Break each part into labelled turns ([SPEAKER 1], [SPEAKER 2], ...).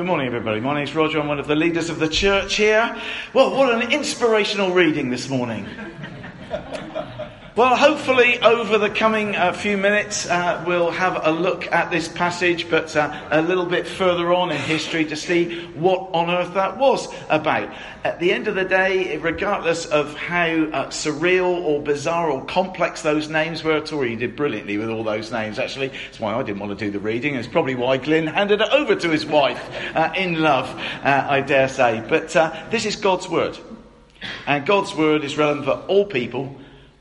[SPEAKER 1] Good morning, everybody. My name's Roger. I'm one of the leaders of the church here. Well, what an inspirational reading this morning. Well, hopefully, over the coming uh, few minutes, uh, we'll have a look at this passage, but uh, a little bit further on in history to see what on earth that was about. At the end of the day, regardless of how uh, surreal or bizarre or complex those names were, Tori did brilliantly with all those names, actually. That's why I didn't want to do the reading. It's probably why Glyn handed it over to his wife uh, in love, uh, I dare say. But this is God's Word. And God's Word is relevant for all people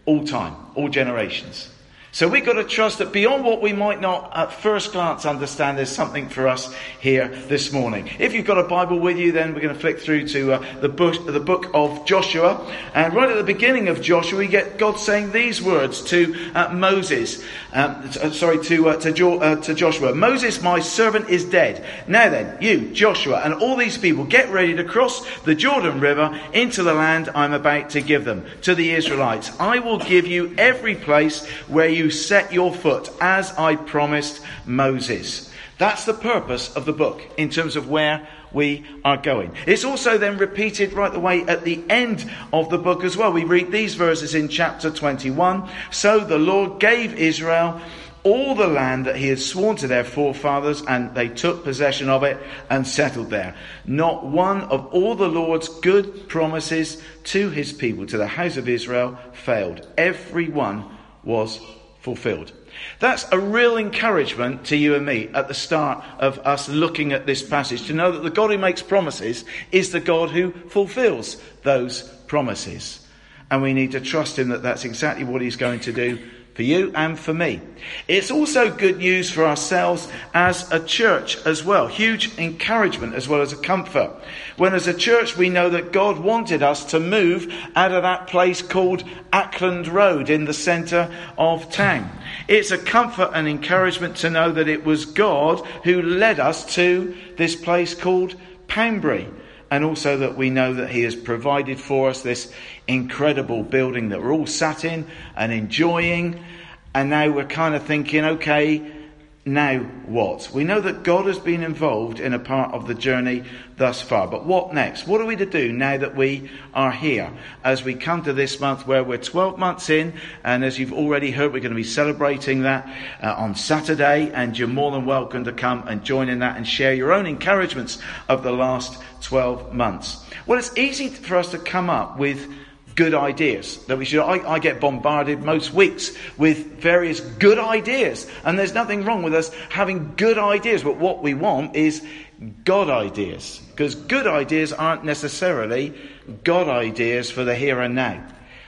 [SPEAKER 1] all time, all generations. So we've got to trust that beyond what we might not at first glance understand, there's something for us here this morning. If you've got a Bible with you, then we're going to flick through to uh, the, book, the book of Joshua. And right at the beginning of Joshua, we get God saying these words to uh, Moses. Um, uh, sorry, to, uh, to, jo- uh, to Joshua. Moses, my servant, is dead. Now then, you, Joshua, and all these people, get ready to cross the Jordan River into the land I'm about to give them, to the Israelites. I will give you every place where you you set your foot, as I promised Moses. That's the purpose of the book in terms of where we are going. It's also then repeated right the way at the end of the book as well. We read these verses in chapter 21. So the Lord gave Israel all the land that he had sworn to their forefathers, and they took possession of it and settled there. Not one of all the Lord's good promises to his people, to the house of Israel, failed. Every one was fulfilled. That's a real encouragement to you and me at the start of us looking at this passage to know that the God who makes promises is the God who fulfills those promises. And we need to trust him that that's exactly what he's going to do for you and for me. It's also good news for ourselves as a church as well. Huge encouragement as well as a comfort. When as a church we know that God wanted us to move out of that place called Acland Road in the centre of town. It's a comfort and encouragement to know that it was God who led us to this place called Poundbury and also that we know that He has provided for us this incredible building that we're all sat in and enjoying. And now we're kind of thinking, okay, now what? We know that God has been involved in a part of the journey thus far. But what next? What are we to do now that we are here? As we come to this month where we're 12 months in, and as you've already heard, we're going to be celebrating that uh, on Saturday, and you're more than welcome to come and join in that and share your own encouragements of the last 12 months. Well, it's easy for us to come up with good ideas that we should. I, I, get bombarded most weeks with various good ideas, and there's nothing wrong with us having good ideas. But what we want is God ideas, because good ideas aren't necessarily God ideas for the here and now.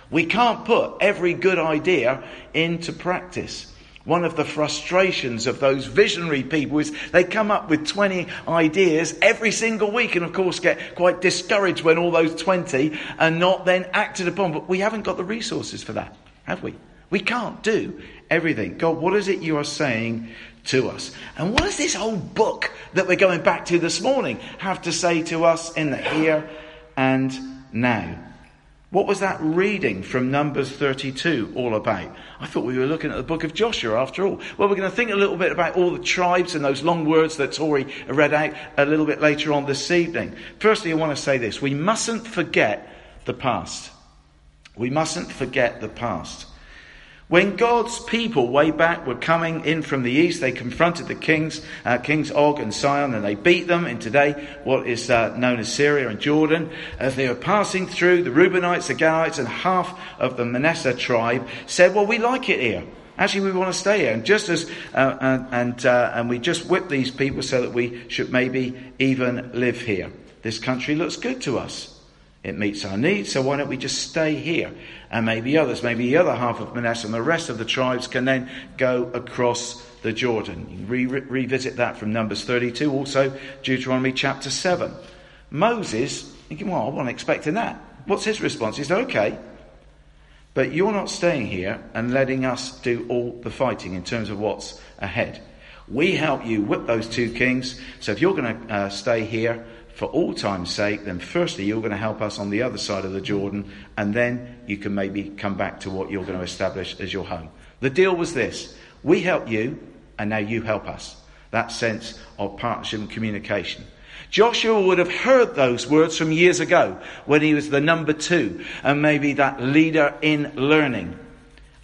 [SPEAKER 1] We can't put every good idea into practice. One of the frustrations of those visionary people is they come up with 20 ideas every single week and of course get quite discouraged when all those 20 are not then acted upon. But we haven't got the resources for that, have we? We can't do everything. God, what is it you are saying to us? And what does this whole book that we're going back to this morning have to say to us in the here and now? What was that reading from Numbers 32 all about? I thought we were looking at the book of Joshua after all. Well, we're going to think a little bit about all the tribes and those long words that Tori read out a little bit later on this evening. Firstly, I want to say this. We mustn't forget the past. We mustn't forget the past. When God's people way back were coming in from the east, they confronted the kings, uh, Kings Og and Sihon, and they beat them in today what is uh, known as Syria and Jordan. As they were passing through, the Reubenites, the Gadites, and half of the Manasseh tribe said, well, we like it here. Actually, we want to stay here. And just as, uh, and, and, uh, and we just whip these people so that we should maybe even live here. This country looks good to us. It meets our needs, so why don't we just stay here? And maybe others, maybe the other half of Manasseh and the rest of the tribes can then go across the Jordan. Re- revisit that from Numbers 32, also Deuteronomy chapter 7. Moses, thinking, well, I wasn't expecting that. What's his response? He said, okay, but you're not staying here and letting us do all the fighting in terms of what's ahead. We help you whip those two kings, so if you're going to uh, stay here, for all time's sake, then firstly you're going to help us on the other side of the Jordan, and then you can maybe come back to what you're going to establish as your home. The deal was this we help you, and now you help us. That sense of partnership and communication. Joshua would have heard those words from years ago when he was the number two and maybe that leader in learning.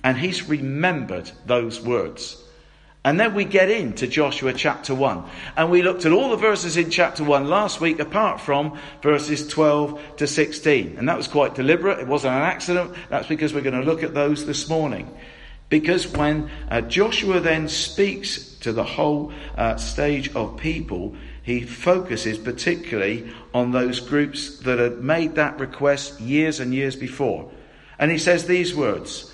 [SPEAKER 1] And he's remembered those words. And then we get into Joshua chapter 1. And we looked at all the verses in chapter 1 last week, apart from verses 12 to 16. And that was quite deliberate. It wasn't an accident. That's because we're going to look at those this morning. Because when uh, Joshua then speaks to the whole uh, stage of people, he focuses particularly on those groups that had made that request years and years before. And he says these words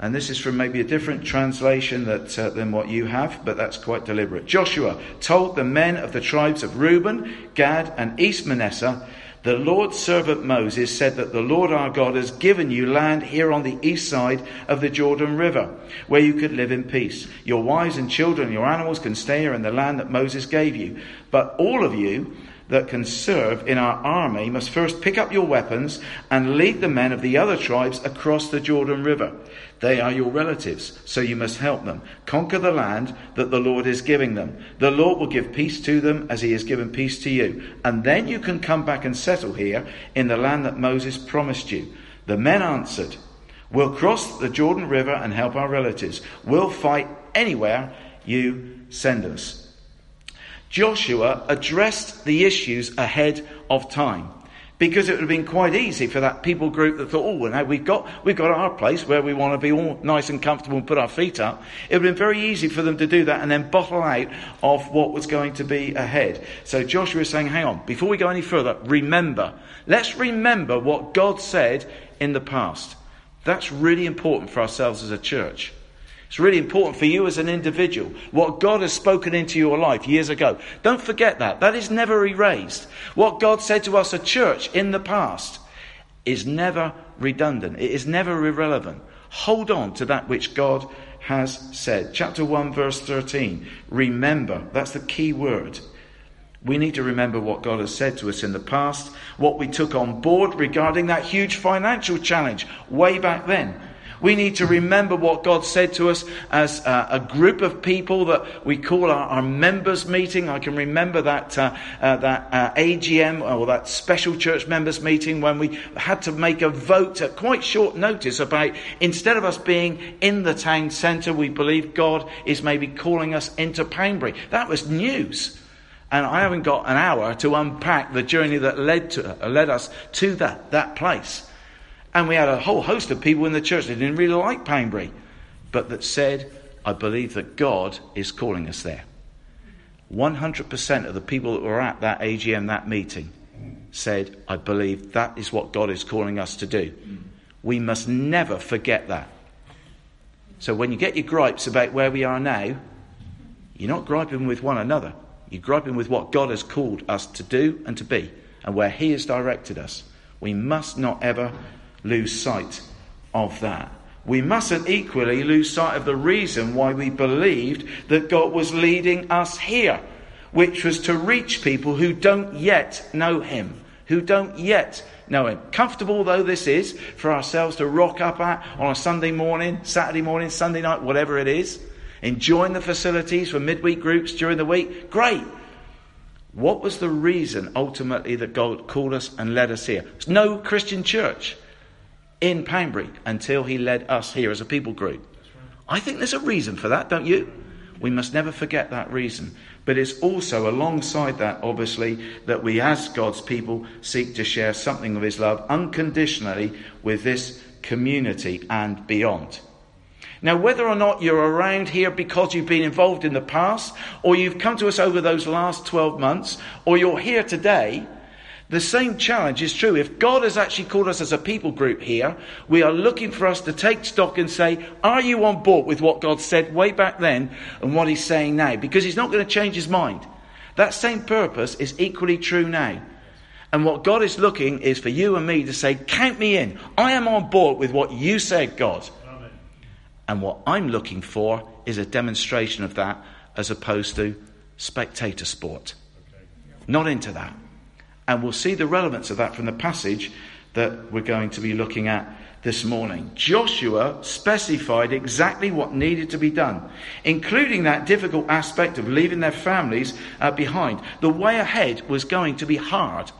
[SPEAKER 1] and this is from maybe a different translation that, uh, than what you have, but that's quite deliberate. Joshua told the men of the tribes of Reuben, Gad, and East Manasseh, the Lord's servant Moses said that the Lord our God has given you land here on the east side of the Jordan River, where you could live in peace. Your wives and children, your animals can stay here in the land that Moses gave you. But all of you that can serve in our army must first pick up your weapons and lead the men of the other tribes across the Jordan River. They are your relatives, so you must help them. Conquer the land that the Lord is giving them. The Lord will give peace to them as he has given peace to you. And then you can come back and settle here in the land that Moses promised you. The men answered, We'll cross the Jordan River and help our relatives. We'll fight anywhere you send us. Joshua addressed the issues ahead of time. Because it would have been quite easy for that people group that thought, oh, well, now we've got, we've got our place where we want to be all nice and comfortable and put our feet up. It would have been very easy for them to do that and then bottle out of what was going to be ahead. So Joshua is saying, hang on, before we go any further, remember. Let's remember what God said in the past. That's really important for ourselves as a church. It's really important for you as an individual. What God has spoken into your life years ago. Don't forget that. That is never erased. What God said to us, a church, in the past is never redundant. It is never irrelevant. Hold on to that which God has said. Chapter 1, verse 13. Remember. That's the key word. We need to remember what God has said to us in the past, what we took on board regarding that huge financial challenge way back then. We need to remember what God said to us as uh, a group of people that we call our, our members meeting. I can remember that, uh, uh, that uh, AGM or that special church members meeting when we had to make a vote at quite short notice about instead of us being in the town centre, we believe God is maybe calling us into Poundbury. That was news. And I haven't got an hour to unpack the journey that led, to, led us to that, that place. And we had a whole host of people in the church that didn't really like Poundbury, but that said, I believe that God is calling us there. 100% of the people that were at that AGM, that meeting, said, I believe that is what God is calling us to do. We must never forget that. So when you get your gripes about where we are now, you're not griping with one another. You're griping with what God has called us to do and to be, and where He has directed us. We must not ever lose sight of that. We mustn't equally lose sight of the reason why we believed that God was leading us here, which was to reach people who don't yet know Him, who don't yet know Him. Comfortable though this is for ourselves to rock up at on a Sunday morning, Saturday morning, Sunday night, whatever it is, enjoying the facilities for midweek groups during the week, great. What was the reason ultimately that God called us and led us here? There's no Christian church in Poundbury until he led us here as a people group. I think there's a reason for that, don't you? We must never forget that reason. But it's also alongside that, obviously, that we as God's people seek to share something of his love unconditionally with this community and beyond. Now, whether or not you're around here because you've been involved in the past, or you've come to us over those last 12 months, or you're here today, the same challenge is true. If God has actually called us as a people group here, we are looking for us to take stock and say, are you on board with what God said way back then and what he's saying now? Because he's not going to change his mind. That same purpose is equally true now. And what God is looking is for you and me to say, count me in. I am on board with what you said, God. Amen. And what I'm looking for is a demonstration of that as opposed to spectator sport. Okay. Not into that. And we'll see the relevance of that from the passage that we're going to be looking at this morning. Joshua specified exactly what needed to be done, including that difficult aspect of leaving their families uh, behind. The way ahead was going to be hard.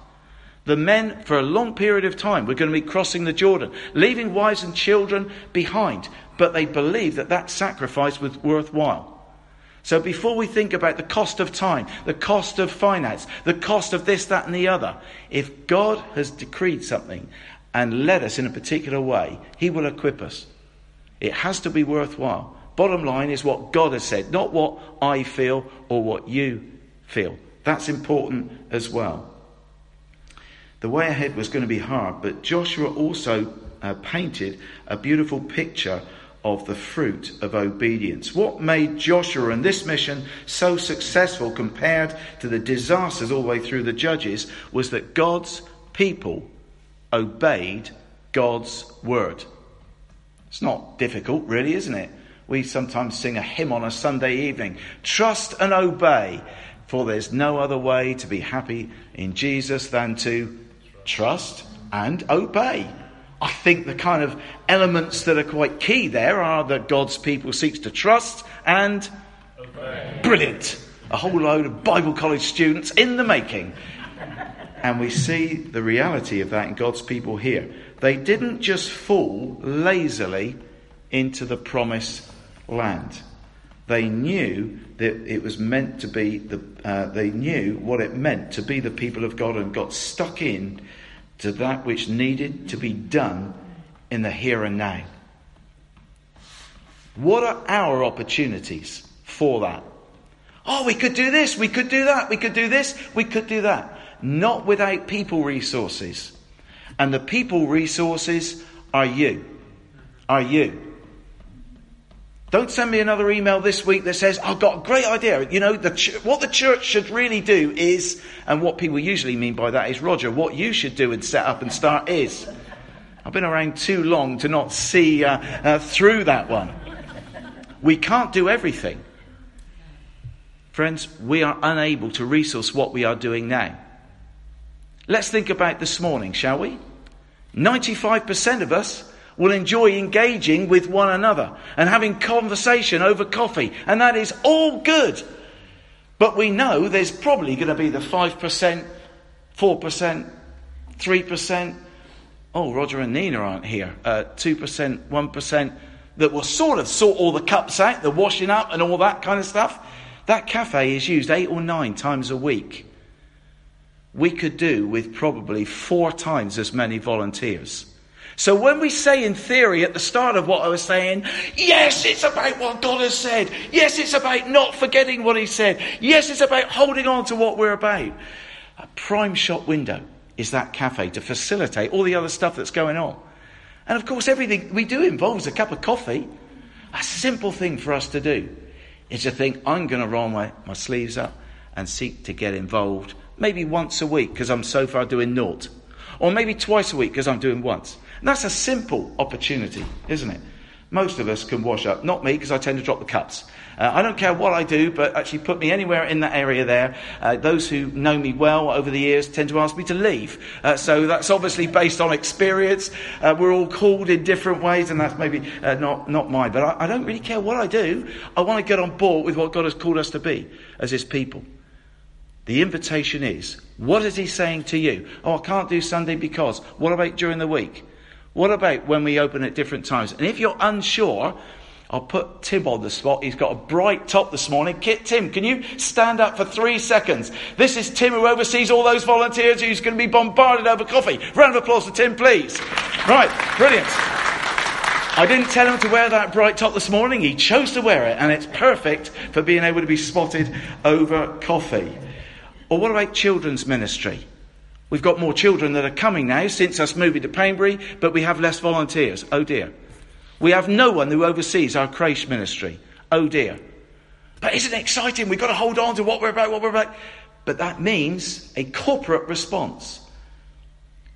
[SPEAKER 1] The men, for a long period of time, were going to be crossing the Jordan, leaving wives and children behind. But they believed that that sacrifice was worthwhile. So before we think about the cost of time, the cost of finance, the cost of this, that, and the other, if God has decreed something and led us in a particular way, He will equip us. It has to be worthwhile. Bottom line is what God has said, not what I feel or what you feel. That's important as well. The way ahead was going to be hard, but Joshua also uh, painted a beautiful picture of the fruit of obedience. What made Joshua and this mission so successful compared to the disasters all the way through the judges was that God's people obeyed God's word. It's not difficult, really, isn't it? We sometimes sing a hymn on a Sunday evening Trust and obey, for there's no other way to be happy in Jesus than to trust and obey. I think the kind of elements that are quite key there are that God's people seeks to trust and obey. Brilliant. A whole load of Bible college students in the making. And we see the reality of that in God's people here. They didn't just fall lazily into the promised land. They knew that it was meant to be the, uh, they knew what it meant to be the people of God and got stuck in to that which needed to be done in the here and now. What are our opportunities for that? Oh, we could do this, we could do that, we could do this, we could do that not without people resources. And the people resources are you. Are you. Don't send me another email this week that says, I've got a great idea. You know, the ch- what the church should really do is, and what people usually mean by that is, Roger, what you should do and set up and start is. I've been around too long to not see uh, uh, through that one. We can't do everything. Friends, we are unable to resource what we are doing now. Let's think about this morning, shall we? 95% of us will enjoy engaging with one another and having conversation over coffee, and that is all good. But we know there's probably going to be the 5%, 4%, 3%. Oh, Roger and Nina aren't here. Uh, 2%, 1% that will sort of sort all the cups out, the washing up and all that kind of stuff. That cafe is used eight or nine times a week we could do with probably four times as many volunteers. So when we say in theory at the start of what I was saying, yes, it's about what God has said. Yes, it's about not forgetting what He said. Yes, it's about holding on to what we're about. A prime shop window is that cafe to facilitate all the other stuff that's going on. And of course, everything we do involves a cup of coffee. A simple thing for us to do is to think, I'm going to roll my, my sleeves up and seek to get involved maybe once a week because I'm so far doing naught. Or maybe twice a week because I'm doing once. And that's a simple opportunity, isn't it? Most of us can wash up. Not me, because I tend to drop the cups. Uh, I don't care what I do, but actually put me anywhere in that area there. Uh, those who know me well over the years tend to ask me to leave. Uh, so that's obviously based on experience. Uh, we're all called in different ways, and that's maybe uh, not, not mine. But I, I don't really care what I do. I want to get on board with what God has called us to be as His people. The invitation is, what is he saying to you? Oh, I can't do Sunday because. What about during the week? What about when we open at different times? And if you're unsure, I'll put Tim on the spot. He's got a bright top this morning. Tim, can you stand up for three seconds? This is Tim who oversees all those volunteers who's going to be bombarded over coffee. Round of applause for Tim, please. Right, brilliant. I didn't tell him to wear that bright top this morning. He chose to wear it, and it's perfect for being able to be spotted over coffee. Or what about children's ministry? We've got more children that are coming now since us moving to Poundbury, but we have less volunteers. Oh dear. We have no one who oversees our creche ministry. Oh dear. But isn't it exciting? We've got to hold on to what we're about, what we're about. But that means a corporate response.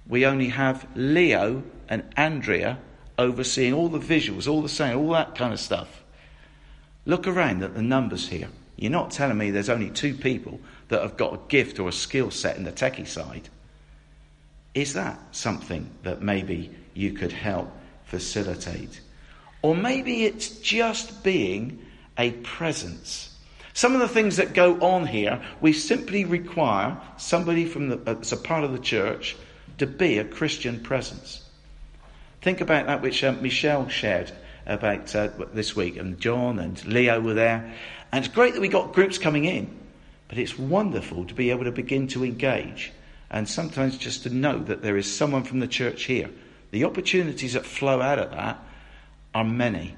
[SPEAKER 1] We only have Leo and Andrea overseeing all the visuals, all the sound, all that kind of stuff. Look around at the numbers here. You're not telling me there's only two people that have got a gift or a skill set in the techie side. Is that something that maybe you could help facilitate? Or maybe it's just being a presence. Some of the things that go on here, we simply require somebody from the, as a part of the church to be a Christian presence. Think about that which uh, Michelle shared about uh, this week, and John and Leo were there. And it's great that we got groups coming in, but it's wonderful to be able to begin to engage and sometimes just to know that there is someone from the church here. The opportunities that flow out of that are many.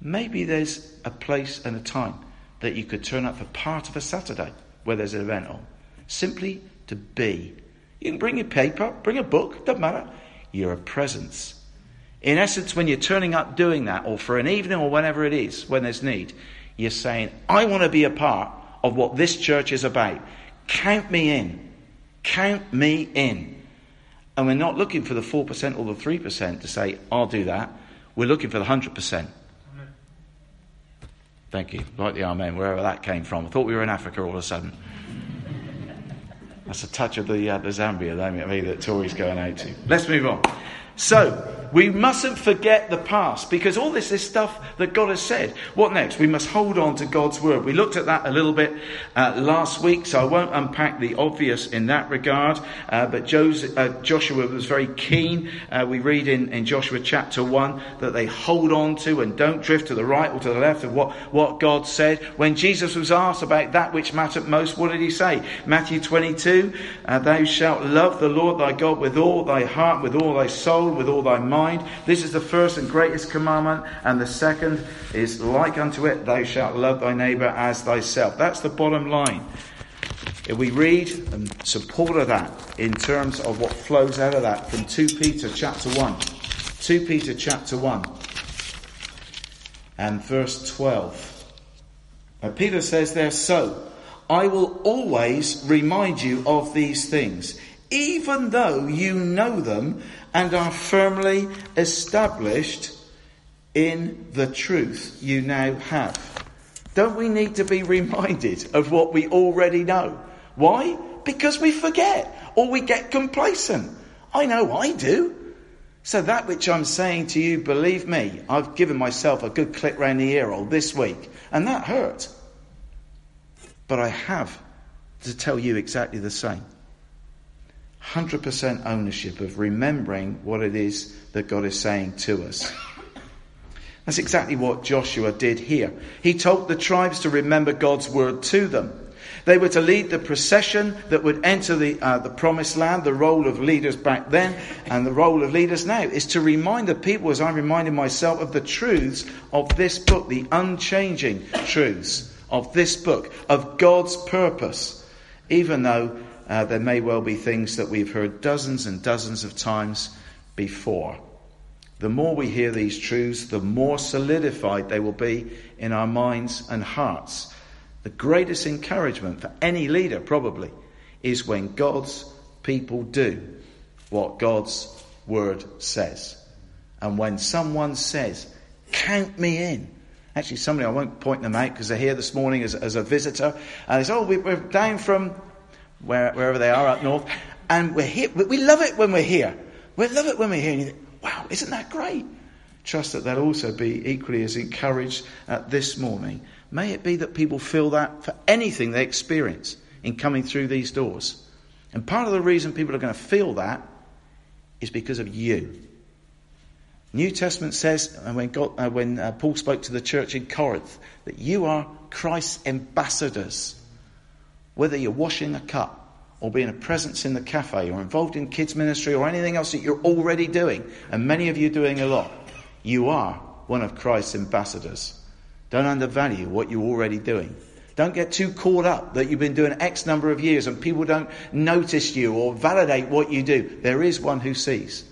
[SPEAKER 1] Maybe there's a place and a time that you could turn up for part of a Saturday where there's an event on. Simply to be. You can bring your paper, bring a book, doesn't matter. You're a presence. In essence, when you're turning up doing that, or for an evening or whenever it is, when there's need, you're saying, I want to be a part of what this church is about. Count me in. Count me in. And we're not looking for the 4% or the 3% to say, I'll do that. We're looking for the 100%. Thank you. Like the Amen, wherever that came from. I thought we were in Africa all of a sudden. That's a touch of the, uh, the Zambia, maybe that Tori's going out to. Let's move on. So, we mustn't forget the past because all this is stuff that God has said. What next? We must hold on to God's word. We looked at that a little bit uh, last week, so I won't unpack the obvious in that regard. Uh, but Joseph, uh, Joshua was very keen. Uh, we read in, in Joshua chapter 1 that they hold on to and don't drift to the right or to the left of what, what God said. When Jesus was asked about that which mattered most, what did he say? Matthew 22 uh, Thou shalt love the Lord thy God with all thy heart, with all thy soul, with all thy mind mind. This is the first and greatest commandment, and the second is like unto it, thou shalt love thy neighbour as thyself. That's the bottom line. If we read and support of that in terms of what flows out of that from 2 Peter chapter 1, 2 Peter chapter 1 and verse 12. Now Peter says there, so I will always remind you of these things, even though you know them and are firmly established in the truth you now have. Don't we need to be reminded of what we already know? Why? Because we forget or we get complacent. I know I do. So that which I'm saying to you, believe me, I've given myself a good click round the ear hole this week, and that hurt. But I have to tell you exactly the same. 100% ownership of remembering what it is that God is saying to us. That's exactly what Joshua did here. He told the tribes to remember God's word to them. They were to lead the procession that would enter the, uh, the promised land. The role of leaders back then and the role of leaders now is to remind the people, as I'm reminding myself, of the truths of this book, the unchanging truths of this book, of God's purpose, even though uh, there may well be things that we've heard dozens and dozens of times before. The more we hear these truths, the more solidified they will be in our minds and hearts. The greatest encouragement for any leader, probably, is when God's people do what God's word says. And when someone says, Count me in. Actually, somebody, I won't point them out because they're here this morning as, as a visitor. And they say, Oh, we're down from where, wherever they are up north. And we're here. We love it when we're here. We love it when we're here. And you think, wow, isn't that great? Trust that they'll also be equally as encouraged uh, this morning. May it be that people feel that for anything they experience in coming through these doors. And part of the reason people are going to feel that is because of you. New Testament says, and when, God, uh, when uh, Paul spoke to the church in Corinth, that you are Christ's ambassadors whether you're washing a cup or being a presence in the cafe or involved in kids ministry or anything else that you're already doing, and many of you doing a lot, you are one of Christ's ambassadors. Don't undervalue what you're already doing. Don't get too caught up that you've been doing X number of years and people don't notice you or validate what you do. There is one who sees.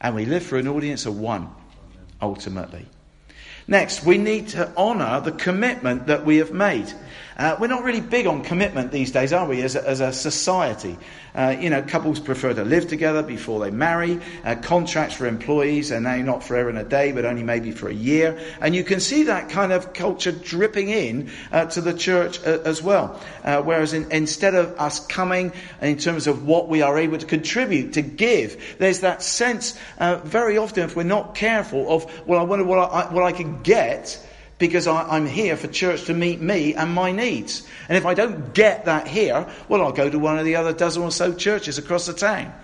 [SPEAKER 1] And we live for an audience of one, ultimately. Next, we need to honour the commitment that we have made. Uh, we're not really big on commitment these days, are we, as a, as a society? Uh, you know, couples prefer to live together before they marry. Uh, contracts for employees are now not forever and a day, but only maybe for a year. And you can see that kind of culture dripping in uh, to the church uh, as well. Uh, whereas in, instead of us coming in terms of what we are able to contribute, to give, there's that sense very often, if we're not careful, of, well, I wonder what I, what I can get because I, am here for church to meet me and my needs. And if I don't get that here, well, I'll go to one of the other dozen or so churches across the town.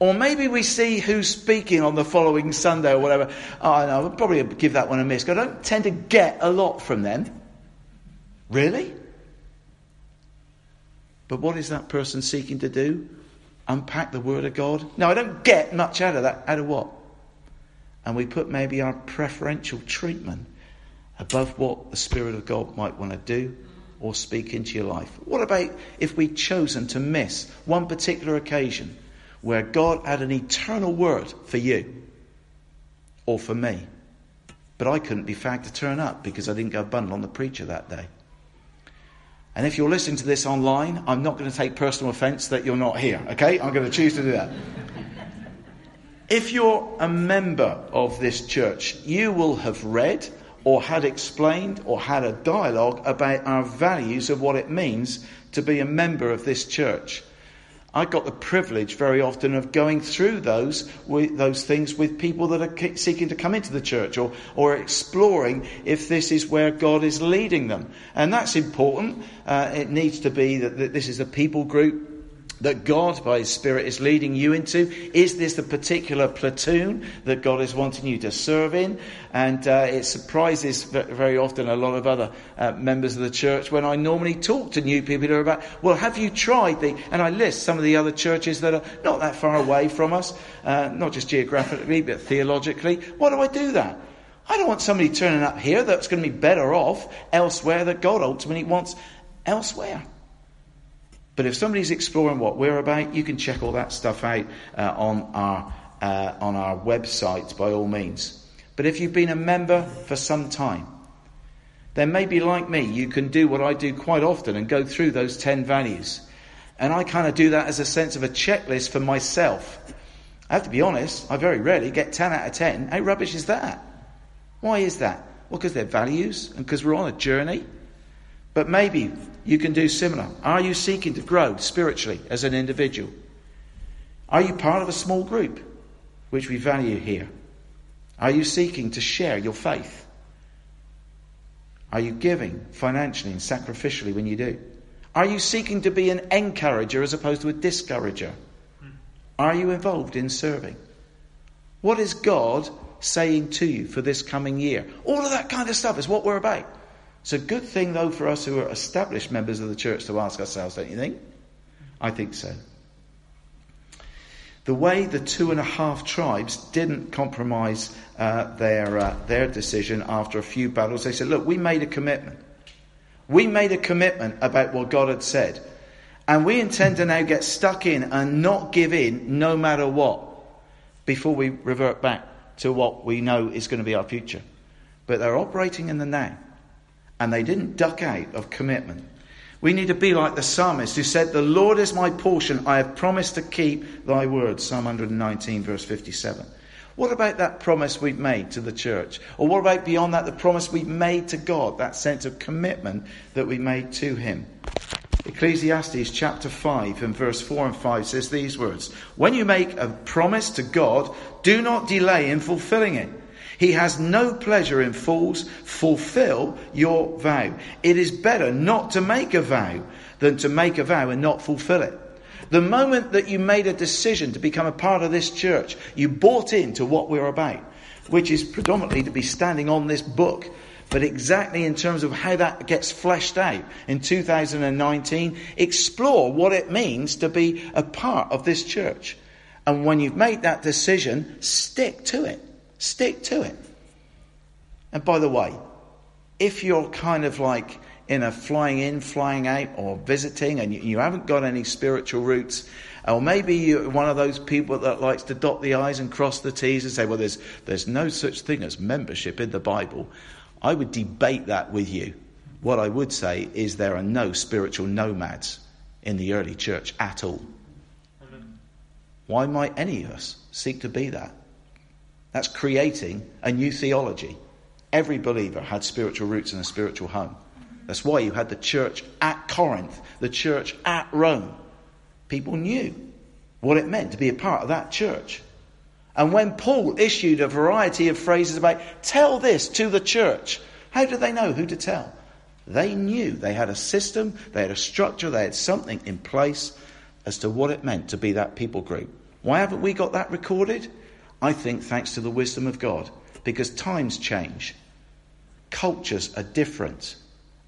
[SPEAKER 1] Or maybe we see who's speaking on the following Sunday or whatever. Oh, no, I'll probably give that one a miss. I don't tend to get a lot from them. Really? But what is that person seeking to do? Unpack the Word of God? No, I don't get much out of that. Out of what? And we put maybe our preferential treatment above what the Spirit of God might want to do or speak into your life? What about if we'd chosen to miss one particular occasion where God had an eternal word for you or for me? But I couldn't be fagged to turn up because I didn't go bundle on the preacher that day. And if you're listening to this online, I'm not going to take personal offense that you're not here, okay? I'm going to choose to do that. if you're a member of this church, you will have read or had explained or had a dialogue about our values of what it means to be a member of this church. I got the privilege very often of going through those those things with people that are seeking to come into the church or or exploring if this is where God is leading them, and that's important. Uh, it needs to be that, that this is a people group that God, by His Spirit, is leading you into? Is this the particular platoon that God is wanting you to serve in? And uh, it surprises very often a lot of other uh, members of the church when I normally talk to new people about, well, have you tried the, and I list some of the other churches that are not that far away from us, uh, not just geographically, but theologically. Why do I do that? I don't want somebody turning up here that's going to be better off elsewhere that God ultimately wants elsewhere. But if somebody's exploring what we're about, you can check all that stuff out uh, on our uh, on our website by all means. But if you've been a member for some time, then maybe like me, you can do what I do quite often and go through those 10 values. And I kind of do that as a sense of a checklist for myself. I have to be honest, I very rarely get 10 out of 10. How rubbish is that? Why is that? Well, because they're values and because we're on a journey. But maybe you can do similar. Are you seeking to grow spiritually as an individual? Are you part of a small group, which we value here? Are you seeking to share your faith? Are you giving financially and sacrificially when you do? Are you seeking to be an encourager as opposed to a discourager? Are you involved in serving? What is God saying to you for this coming year? All of that kind of stuff is what we're about. It's a good thing, though, for us who are established members of the church to ask ourselves, don't you think? I think so. The way the two and a half tribes didn't compromise uh, their, uh, their decision after a few battles, they said, Look, we made a commitment. We made a commitment about what God had said. And we intend to now get stuck in and not give in no matter what before we revert back to what we know is going to be our future. But they're operating in the now and they didn't duck out of commitment. We need to be like the psalmist who said, The Lord is my portion, I have promised to keep thy word. Psalm 119, verse 57. What about that promise we've made to the church? Or what about beyond that, the promise we've made to God, that sense of commitment that we made to Him? Ecclesiastes chapter 5 and verse 4 and 5 says these words When you make a promise to God, do not delay in fulfilling it. He has no pleasure in fools. Fulfill your vow. It is better not to make a vow than to make a vow and not fulfill it. The moment that you made a decision to become a part of this church, you bought into what we're about, which is predominantly to be standing on this book. But exactly in terms of how that gets fleshed out in 2019, explore what it means to be a part of this church. And when you've made that decision, stick to it. Stick to it. And by the way, if you're kind of like in a flying in, flying out, or visiting, and you, haven't got any spiritual roots, or maybe you're one of those people that likes to dot the I's and cross the T's and say, well, there's, there's no such thing as membership in the Bible, I would debate that with you. What I would say is there are no spiritual nomads in the early church at all. Why might any of us seek to be that? That's creating a new theology. Every believer had spiritual roots and a spiritual home. That's why you had the church at Corinth, the church at Rome. People knew what it meant to be a part of that church. And when Paul issued a variety of phrases about, tell this to the church, how did they know who to tell? They knew they had a system, they had a structure, they had something in place as to what it meant to be that people group. Why haven't we got that recorded? I think thanks to the wisdom of God. Because times change, cultures are different,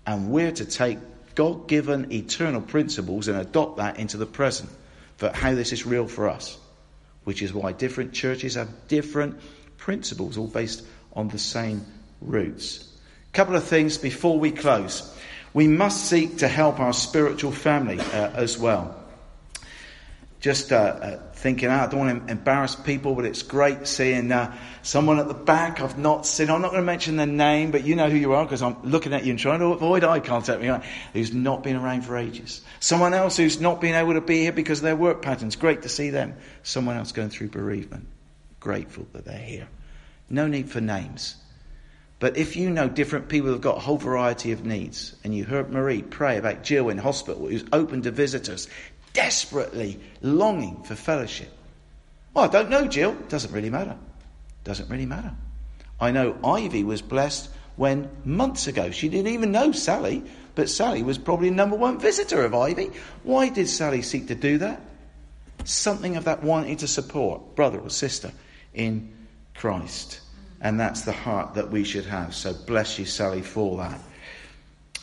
[SPEAKER 1] and we're to take God given eternal principles and adopt that into the present for how this is real for us. Which is why different churches have different principles, all based on the same roots. A couple of things before we close. We must seek to help our spiritual family uh, as well just uh, uh, thinking, oh, I don't want to embarrass people, but it's great seeing uh, someone at the back I've not seen. I'm not going to mention their name, but you know who you are because I'm looking at you and trying to avoid eye contact with you, who's not been around for ages. Someone else who's not been able to be here because of their work patterns. Great to see them. Someone else going through bereavement. Grateful that they're here. No need for names. But if you know different people who've got a whole variety of needs, and you heard Marie pray about Jill in hospital, who's open to visitors, desperately longing for fellowship. Well, I don't know, Jill. Doesn't really matter. Doesn't really matter. I know Ivy was blessed when months ago she didn't even know Sally, but Sally was probably number one visitor of Ivy. Why did Sally seek to do that? Something of that wanting to support brother or sister in Christ. And that's the heart that we should have. So bless you, Sally, for that.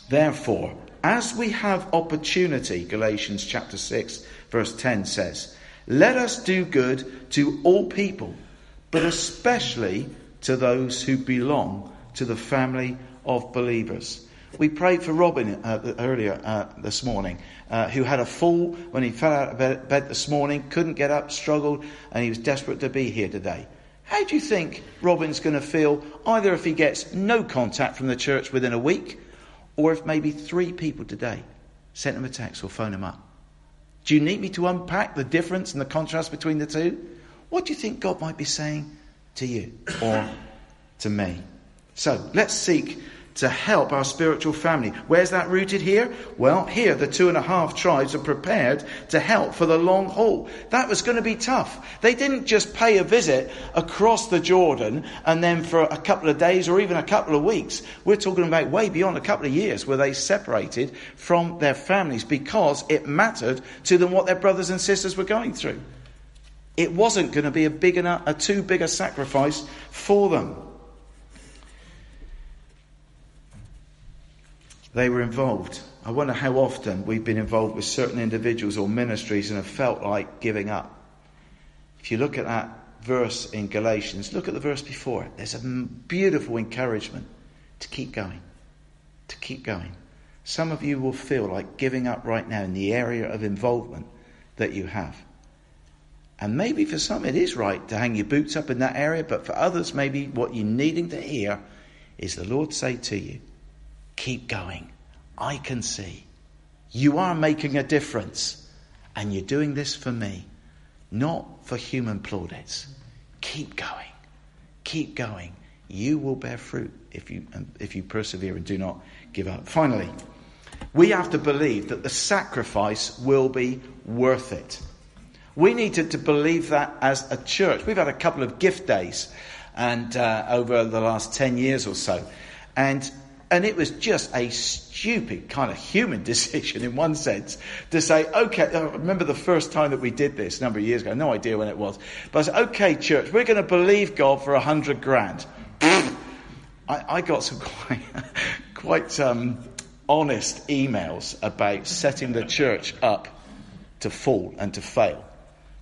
[SPEAKER 1] Therefore, as we have opportunity, Galatians chapter 6, verse 10 says, let us do good to all people, but especially to those who belong to the family of believers. We prayed for Robin uh, earlier uh, this morning, uh, who had a fall when he fell out of bed, bed this morning, couldn't get up, struggled, and he was desperate to be here today. How do you think Robin's going to feel either if he gets no contact from the church within a week, or if maybe three people today sent him a text or phone him up. Do you need me to unpack the difference and the contrast between the two? What do you think God might be saying to you or to me? So let's seek to help our spiritual family. Where's that rooted here? Well, here the two and a half tribes are prepared to help for the long haul. That was going to be tough. They didn't just pay a visit across the Jordan and then for a couple of days or even a couple of weeks. We're talking about way beyond a couple of years where they separated from their families because it mattered to them what their brothers and sisters were going through. It wasn't going to be a big enough, a too big a sacrifice for them. They were involved. I wonder how often we've been involved with certain individuals or ministries and have felt like giving up. If you look at that verse in Galatians, look at the verse before it. There's a beautiful encouragement to keep going. To keep going. Some of you will feel like giving up right now in the area of involvement that you have. And maybe for some it is right to hang your boots up in that area, but for others, maybe what you're needing to hear is the Lord say to you, Keep going. I can see. You are making a difference. And you're doing this for me, not for human plaudits. Keep going. Keep going. You will bear fruit if you, if you persevere and do not give up. Finally, we have to believe that the sacrifice will be worth it. We needed to believe that as a church. We've had a couple of gift days and uh, over the last 10 years or so. And and it was just a stupid kind of human decision in one sense to say, okay, I remember the first time that we did this a number of years ago, no idea when it was. But I said, okay, church, we're going to believe God for a hundred grand. I, I, got some quite, quite um, honest emails about setting the church up to fall and to fail.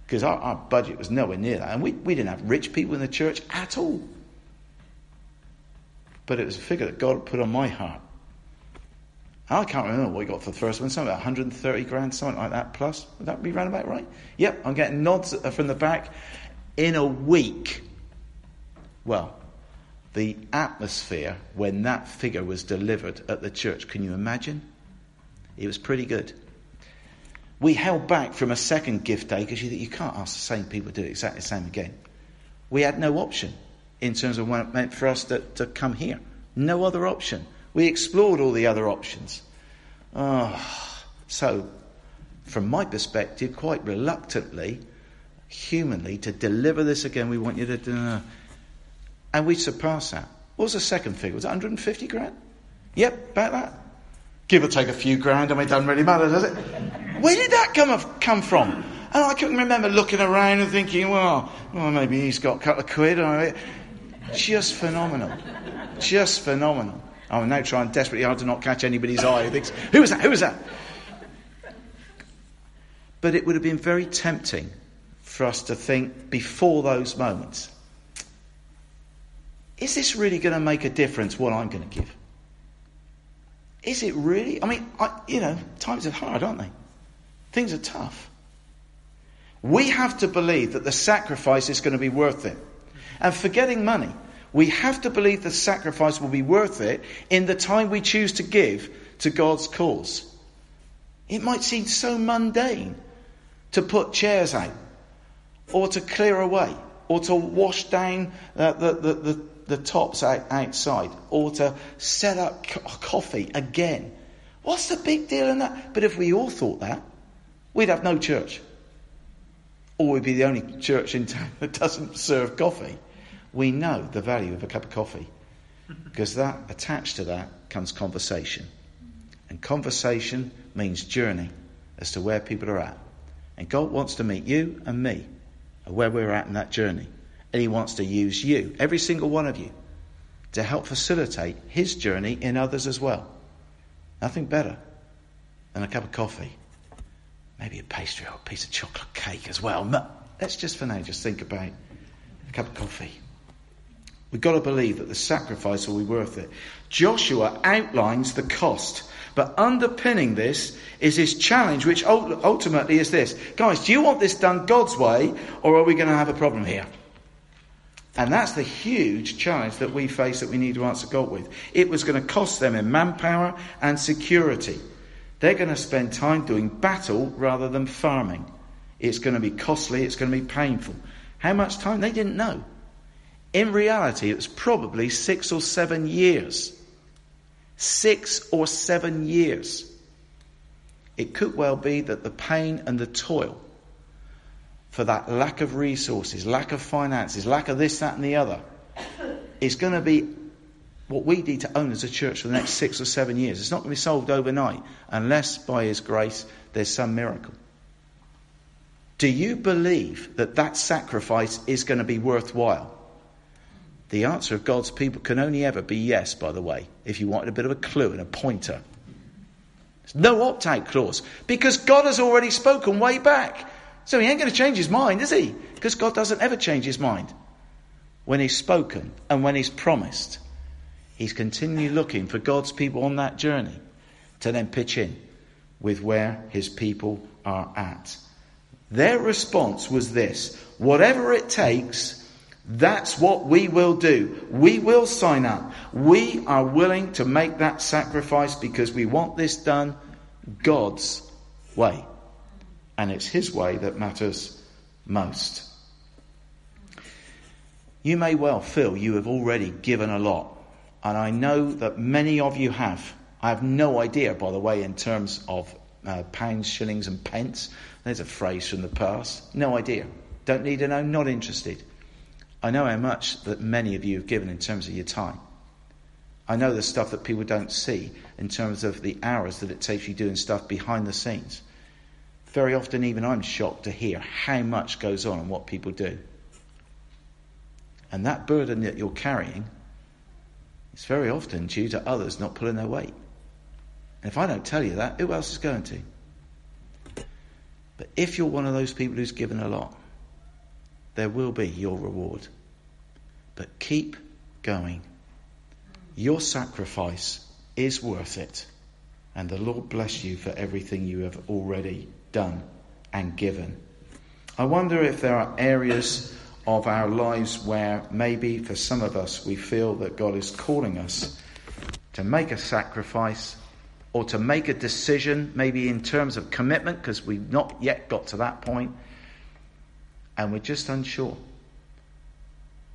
[SPEAKER 1] Because our, our budget was nowhere near that. And we, we didn't have rich people in the church at all. But it was a figure that God put on my heart. I can't remember what we got for the first one, something like 130 grand, something like that plus. Would that be round about right? Yep, I'm getting nods uh, from the back. In a week, well, the atmosphere when that figure was delivered at the church. Can you imagine? It was pretty good. We held back from a second gift day because you, you can't ask the same people to do exactly the same again. We had no option in terms of what it meant for us to, to come here. No other option. We explored all the other options. Oh, so, from my perspective, quite reluctantly, humanly, to deliver this again, we want you to do. And we surpassed that. What was the second figure? Was it 150 grand? Yep, about that. Give or take a few grand, I mean, it doesn't really matter, does it? Where did that come, of, come from? And I can remember looking around and thinking, well, well, maybe he's got a couple of quid. Just phenomenal. Just phenomenal. Oh, I'm now trying desperately hard to not catch anybody's eye. Who thinks, who was that? Who was that? But it would have been very tempting for us to think before those moments is this really going to make a difference what I'm going to give? Is it really? I mean, I, you know, times are hard, aren't they? Things are tough. We have to believe that the sacrifice is going to be worth it. And forgetting money, we have to believe the sacrifice will be worth it in the time we choose to give to God's cause. It might seem so mundane to put chairs out, or to clear away, or to wash down the, the, the, the, tops out, outside, or to set up coffee again. What's the big deal in that? But if we all thought that, we'd have no church. Or we'd be the only church in town that doesn't serve coffee we know the value of a cup of coffee because that attached to that comes conversation. And conversation means journey as to where people are at. And God wants to meet you and me and where we're at in that journey. And He wants to use you, every single one of you, to help facilitate His journey in others as well. Nothing better than a cup of coffee. Maybe a pastry or a piece of chocolate cake as well. Let's just for now just think about a cup of coffee. We've got to believe that the sacrifice will be worth it. Joshua outlines the cost, but underpinning this is his challenge, which ultimately is this. Guys, do you want this done God's way, or are we going to have a problem here? And that's the huge challenge that we face that we need to answer God with. It was going to cost them in manpower and security. They're going to spend time doing battle rather than farming. It's going to be costly, it's going to be painful. How much time? They didn't know. In reality, it was probably six or seven years. Six or seven years. It could well be that the pain and the toil for that lack of resources, lack of finances, lack of this, that, and the other is going to be what we need to own as a church for the next six or seven years. It's not going to be solved overnight unless by His grace there's some miracle. Do you believe that that sacrifice is going to be worthwhile? The answer of God's people can only ever be yes, by the way, if you wanted a bit of a clue and a pointer. There's no opt out clause because God has already spoken way back. So he ain't going to change his mind, is he? Because God doesn't ever change his mind. When he's spoken and when he's promised, he's continually looking for God's people on that journey to then pitch in with where his people are at. Their response was this whatever it takes, that's what we will do. We will sign up. We are willing to make that sacrifice because we want this done God's way. And it's His way that matters most. You may well feel you have already given a lot. And I know that many of you have. I have no idea, by the way, in terms of uh, pounds, shillings, and pence. There's a phrase from the past. No idea. Don't need to know, not interested. I know how much that many of you have given in terms of your time. I know the stuff that people don't see in terms of the hours that it takes you doing stuff behind the scenes. Very often, even I'm shocked to hear how much goes on and what people do. And that burden that you're carrying is very often due to others not pulling their weight. And if I don't tell you that, who else is going to? But if you're one of those people who's given a lot, there will be your reward. But keep going. Your sacrifice is worth it. And the Lord bless you for everything you have already done and given. I wonder if there are areas of our lives where maybe for some of us we feel that God is calling us to make a sacrifice or to make a decision, maybe in terms of commitment, because we've not yet got to that point, and we're just unsure.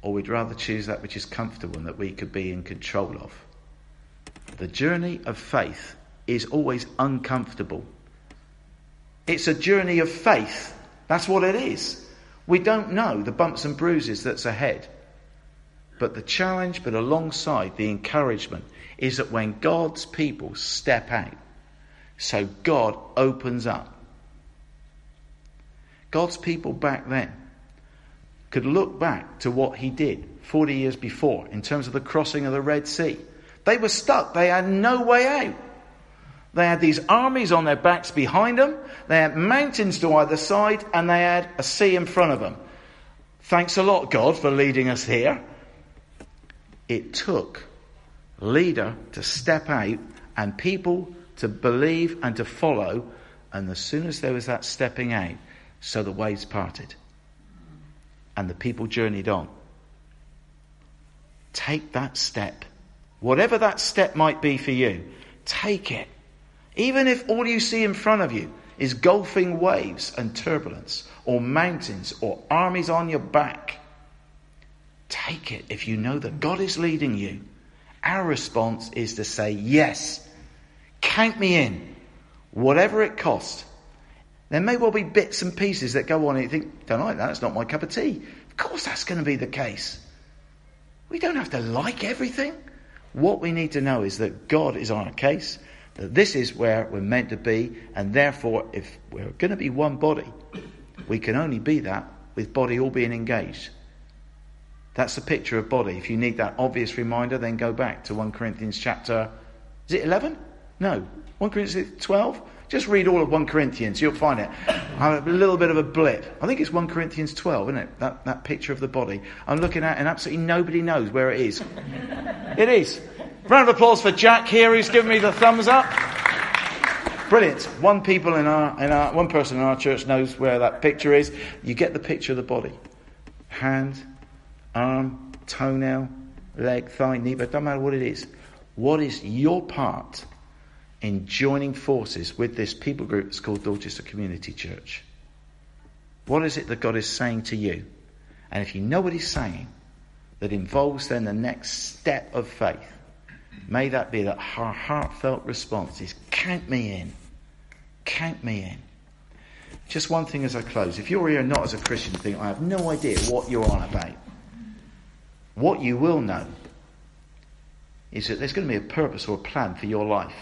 [SPEAKER 1] Or we'd rather choose that which is comfortable and that we could be in control of. The journey of faith is always uncomfortable. It's a journey of faith. That's what it is. We don't know the bumps and bruises that's ahead. But the challenge, but alongside the encouragement, is that when God's people step out, so God opens up. God's people back then could look back to what he did 40 years before in terms of the crossing of the Red Sea. They were stuck. They had no way out. They had these armies on their backs behind them. They had mountains to either side and they had a sea in front of them. Thanks a lot, God, for leading us here. It took leader to step out and people to believe and to follow. And as soon as there was that stepping out, so the waves parted and the people journeyed on. Take that step. Whatever that step might be for you, take it. Even if all you see in front of you is gulfing waves and turbulence, or mountains, or armies on your back, take it if you know that God is leading you. Our response is to say, Yes, count me in, whatever it costs. There may well be bits and pieces that go on and you think, don't like that, it's not my cup of tea. Of course that's going to be the case. We don't have to like everything. What we need to know is that God is on our case, that this is where we're meant to be, and therefore, if we're going to be one body, we can only be that with body all being engaged. That's the picture of body. If you need that obvious reminder, then go back to 1 Corinthians chapter, is it 11? No. 1 Corinthians 12? Just read all of 1 Corinthians, you'll find it. I have a little bit of a blip. I think it's 1 Corinthians 12, isn't it? That, that picture of the body. I'm looking at it and absolutely nobody knows where it is. it is. Round of applause for Jack here who's given me the thumbs up. Brilliant. One people in our, in our, one person in our church knows where that picture is. You get the picture of the body. Hand, arm, toenail, leg, thigh, knee, but don't matter what it is. What is your part in joining forces with this people group that's called Dorchester Community Church? What is it that God is saying to you? And if you know what He's saying, that involves then the next step of faith, may that be that our heartfelt response is count me in. Count me in. Just one thing as I close. If you're here not as a Christian, think, I have no idea what you're on about. What you will know is that there's going to be a purpose or a plan for your life.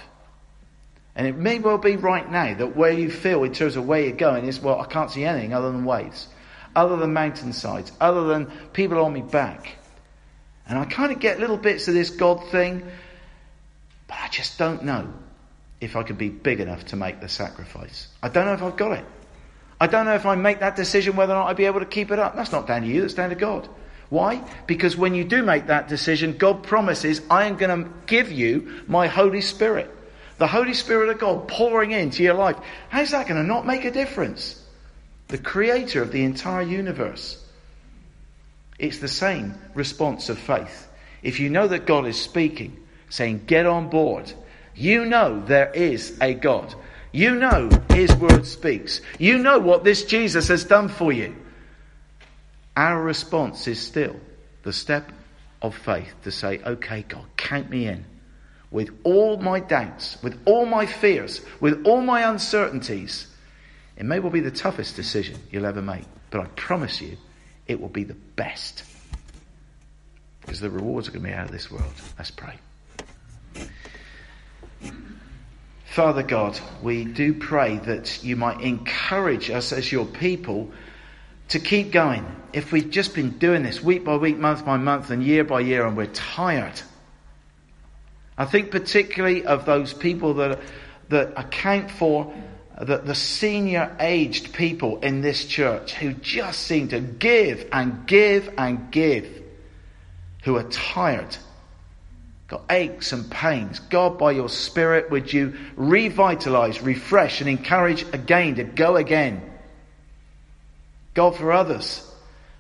[SPEAKER 1] And it may well be right now that where you feel in terms of where you're going is, well, I can't see anything other than waves, other than mountainsides, other than people on me back. And I kind of get little bits of this God thing, but I just don't know if I could be big enough to make the sacrifice. I don't know if I've got it. I don't know if I make that decision whether or not I'd be able to keep it up. That's not down to you, that's down to God. Why? Because when you do make that decision, God promises, I am going to give you my Holy Spirit the Holy Spirit of God pouring into your life, how's that going to not make a difference? The creator of the entire universe. It's the same response of faith. If you know that God is speaking, saying, get on board, you know there is a God. You know His word speaks. You know what this Jesus has done for you. Our response is still the step of faith to say, okay, God, count me in with all my doubts, with all my fears, with all my uncertainties. It may well be the toughest decision you'll ever make, but I promise you it will be the best. Because the rewards are going to be out of this world. Let's pray. Father God, we do pray that you might encourage us as your people to keep going. If we've just been doing this week by week, month by month, and year by year, and we're tired, I think particularly of those people that, that account for the, the senior aged people in this church who just seem to give and give and give, who are tired, got aches and pains. God, by your Spirit, would you revitalize, refresh, and encourage again to go again? God, for others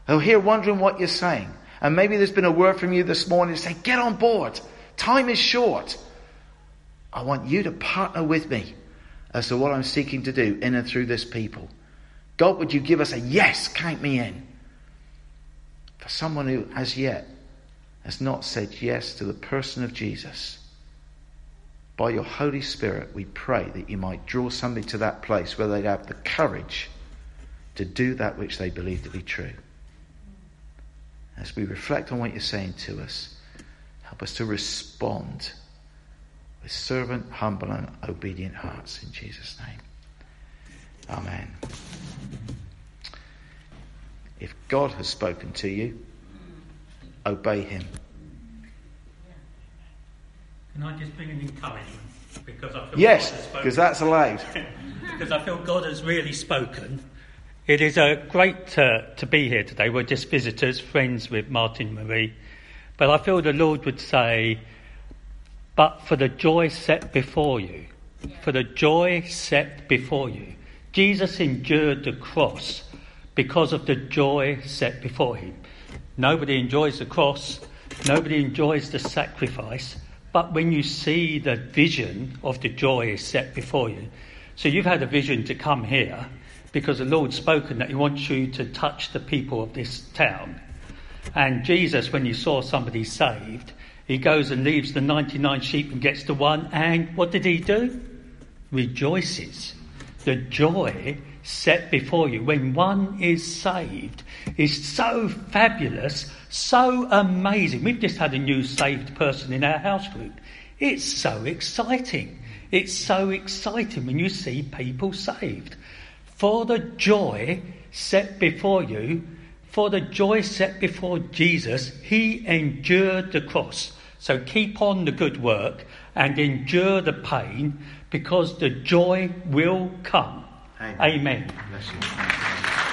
[SPEAKER 1] who are here wondering what you're saying. And maybe there's been a word from you this morning to say, get on board. Time is short. I want you to partner with me as to what I'm seeking to do in and through this people. God, would you give us a yes, count me in? For someone who as yet has not said yes to the person of Jesus, by your Holy Spirit, we pray that you might draw somebody to that place where they'd have the courage to do that which they believe to be true. As we reflect on what you're saying to us, help us to respond with servant, humble, and obedient hearts in Jesus' name. Amen. If God has spoken to you, obey him.
[SPEAKER 2] Can I just bring an encouragement? Because I feel
[SPEAKER 1] yes, because that's allowed.
[SPEAKER 2] because I feel God has really spoken. It is a great uh, to be here today. We're just visitors, friends with Martin Marie. But I feel the Lord would say, but for the joy set before you, for the joy set before you. Jesus endured the cross because of the joy set before him. Nobody enjoys the cross, nobody enjoys the sacrifice, but when you see the vision of the joy set before you, so you've had a vision to come here because the Lord's spoken that He wants you to touch the people of this town. And Jesus, when he saw somebody saved, he goes and leaves the 99 sheep and gets the one, and what did he do? Rejoices. The joy set before you when one is saved is so fabulous, so amazing. We've just had a new saved person in our house group. It's so exciting. It's so exciting when you see people saved. For the joy set before you, for the joy set before Jesus, he endured the cross. So keep on the good work and endure the pain because the joy will come. Amen. Amen.